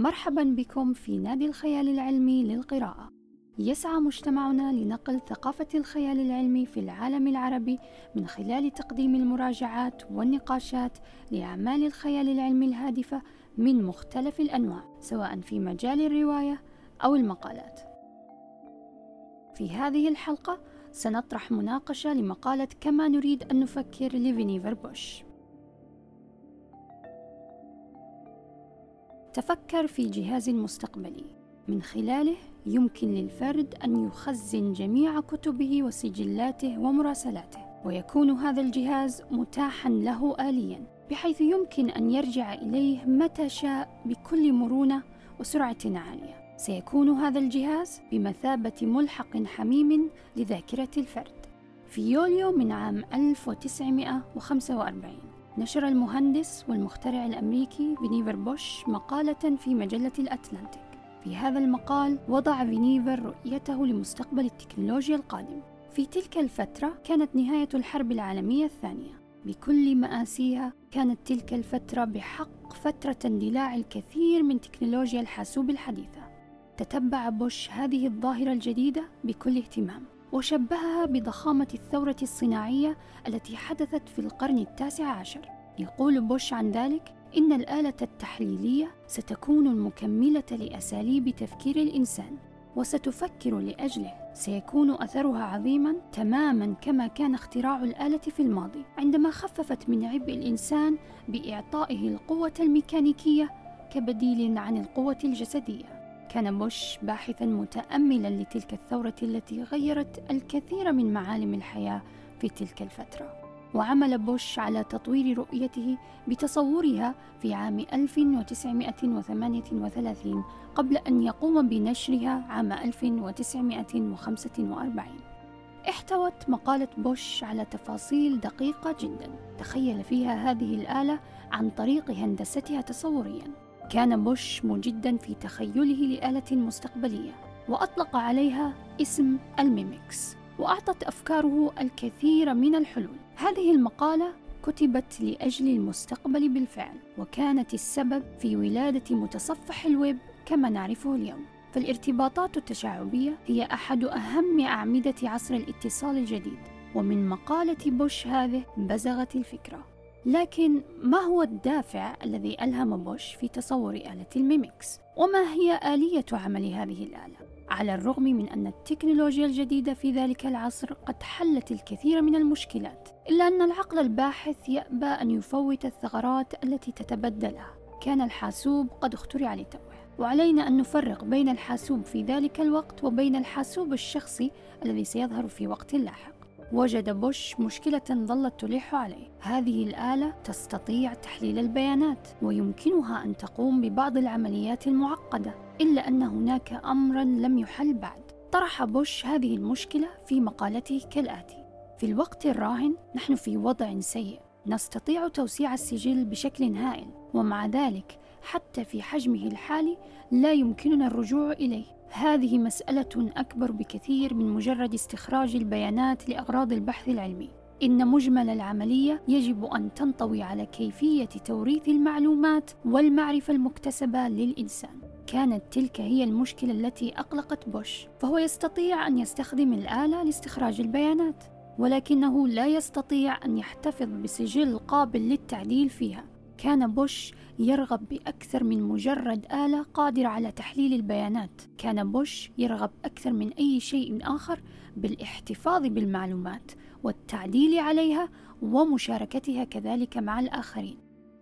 مرحبا بكم في نادي الخيال العلمي للقراءة. يسعى مجتمعنا لنقل ثقافة الخيال العلمي في العالم العربي من خلال تقديم المراجعات والنقاشات لأعمال الخيال العلمي الهادفة من مختلف الأنواع، سواء في مجال الرواية أو المقالات. في هذه الحلقة سنطرح مناقشة لمقالة كما نريد أن نفكر لفينيفر بوش. تفكر في الجهاز المستقبلي من خلاله يمكن للفرد أن يخزن جميع كتبه وسجلاته ومراسلاته ويكون هذا الجهاز متاحا له اليا بحيث يمكن أن يرجع إليه متى شاء بكل مرونة وسرعة عالية. سيكون هذا الجهاز بمثابة ملحق حميم لذاكرة الفرد. في يوليو من عام 1945 نشر المهندس والمخترع الأمريكي فينيفر بوش مقالة في مجلة الأتلانتيك. في هذا المقال وضع فينيفر رؤيته لمستقبل التكنولوجيا القادم. في تلك الفترة كانت نهاية الحرب العالمية الثانية. بكل مآسيها كانت تلك الفترة بحق فترة اندلاع الكثير من تكنولوجيا الحاسوب الحديثة. تتبع بوش هذه الظاهرة الجديدة بكل اهتمام. وشبهها بضخامة الثورة الصناعية التي حدثت في القرن التاسع عشر. يقول بوش عن ذلك إن الآلة التحليلية ستكون المكملة لأساليب تفكير الإنسان وستفكر لأجله. سيكون أثرها عظيما تماما كما كان اختراع الآلة في الماضي. عندما خففت من عبء الإنسان بإعطائه القوة الميكانيكية كبديل عن القوة الجسدية. كان بوش باحثا متاملا لتلك الثورة التي غيرت الكثير من معالم الحياة في تلك الفترة. وعمل بوش على تطوير رؤيته بتصورها في عام 1938 قبل أن يقوم بنشرها عام 1945 احتوت مقالة بوش على تفاصيل دقيقة جدا. تخيل فيها هذه الآلة عن طريق هندستها تصوريا. كان بوش مجدا في تخيله لآلة مستقبلية وأطلق عليها اسم الميمكس وأعطت أفكاره الكثير من الحلول. هذه المقالة كتبت لأجل المستقبل بالفعل وكانت السبب في ولادة متصفح الويب كما نعرفه اليوم. فالارتباطات التشعبية هي أحد أهم أعمدة عصر الاتصال الجديد ومن مقالة بوش هذه بزغت الفكرة. لكن ما هو الدافع الذي ألهم بوش في تصور آلة الميمكس؟ وما هي آلية عمل هذه الآلة؟ على الرغم من أن التكنولوجيا الجديدة في ذلك العصر قد حلت الكثير من المشكلات، إلا أن العقل الباحث يأبى أن يفوت الثغرات التي تتبدلها. كان الحاسوب قد اخترع لتوه، وعلينا أن نفرق بين الحاسوب في ذلك الوقت وبين الحاسوب الشخصي الذي سيظهر في وقت لاحق. وجد بوش مشكلة ظلت تلح عليه. هذه الآلة تستطيع تحليل البيانات ويمكنها أن تقوم ببعض العمليات المعقدة إلا أن هناك أمرا لم يحل بعد. طرح بوش هذه المشكلة في مقالته كالآتي. في الوقت الراهن نحن في وضع سيء. نستطيع توسيع السجل بشكل هائل ومع ذلك حتى في حجمه الحالي لا يمكننا الرجوع إليه. هذه مسألة أكبر بكثير من مجرد استخراج البيانات لأغراض البحث العلمي. إن مجمل العملية يجب أن تنطوي على كيفية توريث المعلومات والمعرفة المكتسبة للإنسان. كانت تلك هي المشكلة التي أقلقت بوش، فهو يستطيع أن يستخدم الآلة لاستخراج البيانات، ولكنه لا يستطيع أن يحتفظ بسجل قابل للتعديل فيها. كان بوش يرغب بأكثر من مجرد آلة قادرة على تحليل البيانات. كان بوش يرغب أكثر من أي شيء آخر بالاحتفاظ بالمعلومات والتعديل عليها ومشاركتها كذلك مع الآخرين.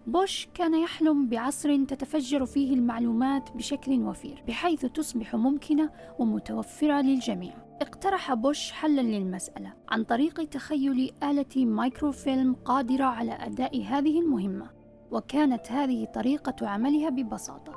بوش كان يحلم بعصر تتفجر فيه المعلومات بشكل وفير بحيث تصبح ممكنة ومتوفرة للجميع. اقترح بوش حلا للمسألة عن طريق تخيل آلة مايكروفيلم قادرة على أداء هذه المهمة. وكانت هذه طريقة عملها ببساطة.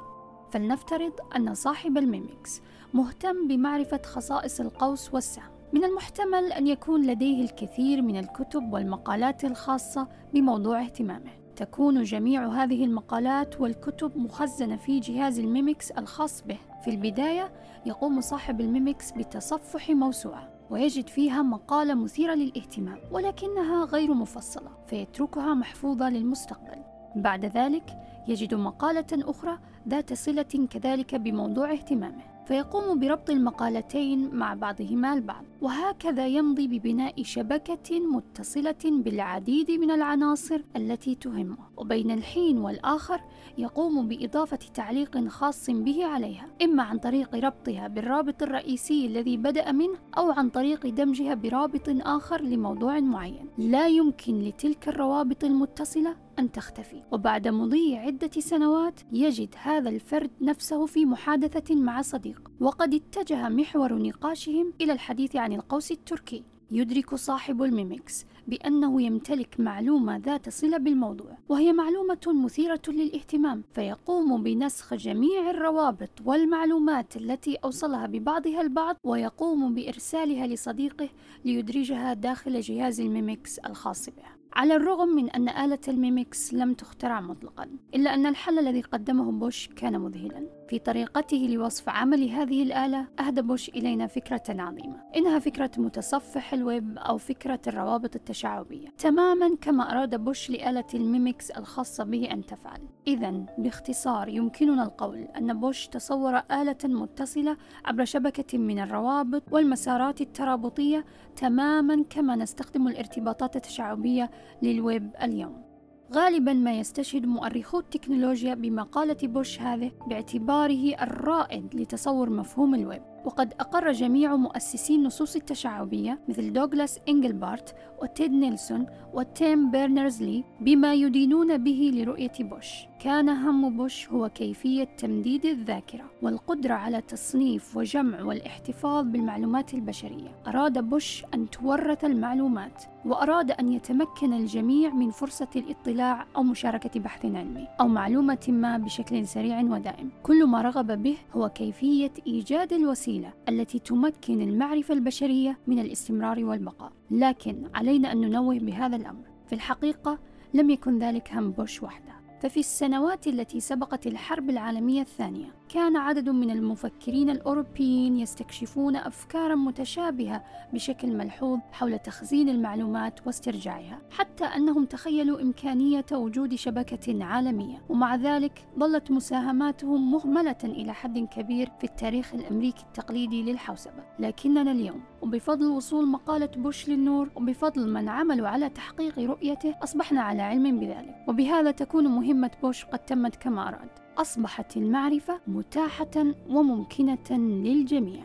فلنفترض أن صاحب الميمكس مهتم بمعرفة خصائص القوس والسهم. من المحتمل أن يكون لديه الكثير من الكتب والمقالات الخاصة بموضوع اهتمامه. تكون جميع هذه المقالات والكتب مخزنة في جهاز الميمكس الخاص به. في البداية يقوم صاحب الميمكس بتصفح موسوعة ويجد فيها مقالة مثيرة للاهتمام ولكنها غير مفصلة فيتركها محفوظة للمستقبل. بعد ذلك يجد مقالة أخرى ذات صلة كذلك بموضوع اهتمامه فيقوم بربط المقالتين مع بعضهما البعض وهكذا يمضي ببناء شبكة متصلة بالعديد من العناصر التي تهمه وبين الحين والآخر يقوم بإضافة تعليق خاص به عليها إما عن طريق ربطها بالرابط الرئيسي الذي بدأ منه أو عن طريق دمجها برابط آخر لموضوع معين. لا يمكن لتلك الروابط المتصلة أن تختفي. وبعد مضي عدة سنوات يجد هذا الفرد نفسه في محادثة مع صديق وقد اتجه محور نقاشهم إلى الحديث عن القوس التركي. يدرك صاحب الميمكس بأنه يمتلك معلومة ذات صلة بالموضوع وهي معلومة مثيرة للاهتمام فيقوم بنسخ جميع الروابط والمعلومات التي أوصلها ببعضها البعض ويقوم بإرسالها لصديقه ليدرجها داخل جهاز الميمكس الخاص به. على الرغم من أن آلة الميمكس لم تخترع مطلقا إلا أن الحل الذي قدمه بوش كان مذهلا. في طريقته لوصف عمل هذه الآلة أهدى بوش إلينا فكرة عظيمة. إنها فكرة متصفح الويب أو فكرة الروابط التشعبية. تماما كما أراد بوش لآلة الميمكس الخاصة به أن تفعل. إذا باختصار يمكننا القول أن بوش تصور آلة متصلة عبر شبكة من الروابط والمسارات الترابطية تماما كما نستخدم الارتباطات التشعبية للويب اليوم. غالبا ما يستشهد مؤرخو التكنولوجيا بمقالة بوش هذه باعتباره الرائد لتصور مفهوم الويب. وقد أقر جميع مؤسسي النصوص التشعبية مثل دوغلاس إنجلبارت وتيد نيلسون وتيم بيرنرز لي بما يدينون به لرؤية بوش. كان هم بوش هو كيفية تمديد الذاكرة والقدرة على تصنيف وجمع والاحتفاظ بالمعلومات البشرية. أراد بوش أن تورث المعلومات وأراد أن يتمكن الجميع من فرصة الاطلاع أو مشاركة بحث علمي أو معلومة ما بشكل سريع ودائم. كل ما رغب به هو كيفية إيجاد الوسيلة التي تمكن المعرفة البشرية من الاستمرار والبقاء. لكن علينا أن ننوه بهذا الأمر. في الحقيقة لم يكن ذلك هم بوش وحده. ففي السنوات التي سبقت الحرب العالمية الثانية كان عدد من المفكرين الأوروبيين يستكشفون أفكارا متشابهة بشكل ملحوظ حول تخزين المعلومات واسترجاعها حتى أنهم تخيلوا إمكانية وجود شبكة عالمية. ومع ذلك ظلت مساهماتهم مهملة إلى حد كبير في التاريخ الأمريكي التقليدي للحوسبة. لكننا اليوم وبفضل وصول مقالة بوش للنور وبفضل من عملوا على تحقيق رؤيته أصبحنا على علم بذلك. وبهذا تكون مهمة بوش قد تمت كما أراد. أصبحت المعرفة متاحة وممكنة للجميع.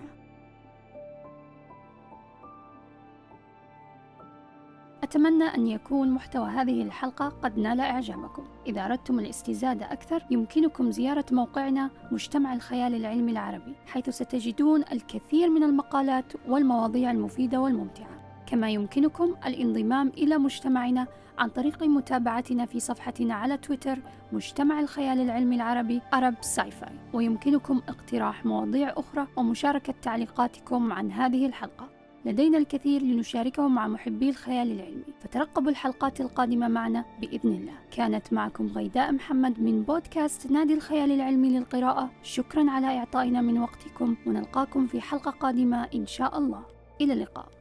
أتمنى أن يكون محتوى هذه الحلقة قد نال إعجابكم. إذا أردتم الاستزادة أكثر يمكنكم زيارة موقعنا مجتمع الخيال العلمي العربي حيث ستجدون الكثير من المقالات والمواضيع المفيدة والممتعة. كما يمكنكم الانضمام إلى مجتمعنا عن طريق متابعتنا في صفحتنا على تويتر مجتمع الخيال العلمي العربي أرب ساي فاي ويمكنكم اقتراح مواضيع أخرى ومشاركة تعليقاتكم عن هذه الحلقة. لدينا الكثير لنشاركه مع محبي الخيال العلمي. فترقبوا الحلقات القادمة معنا بإذن الله. كانت معكم غيداء محمد من بودكاست نادي الخيال العلمي للقراءة. شكرا على إعطائنا من وقتكم. ونلقاكم في حلقة قادمة إن شاء الله. إلى اللقاء.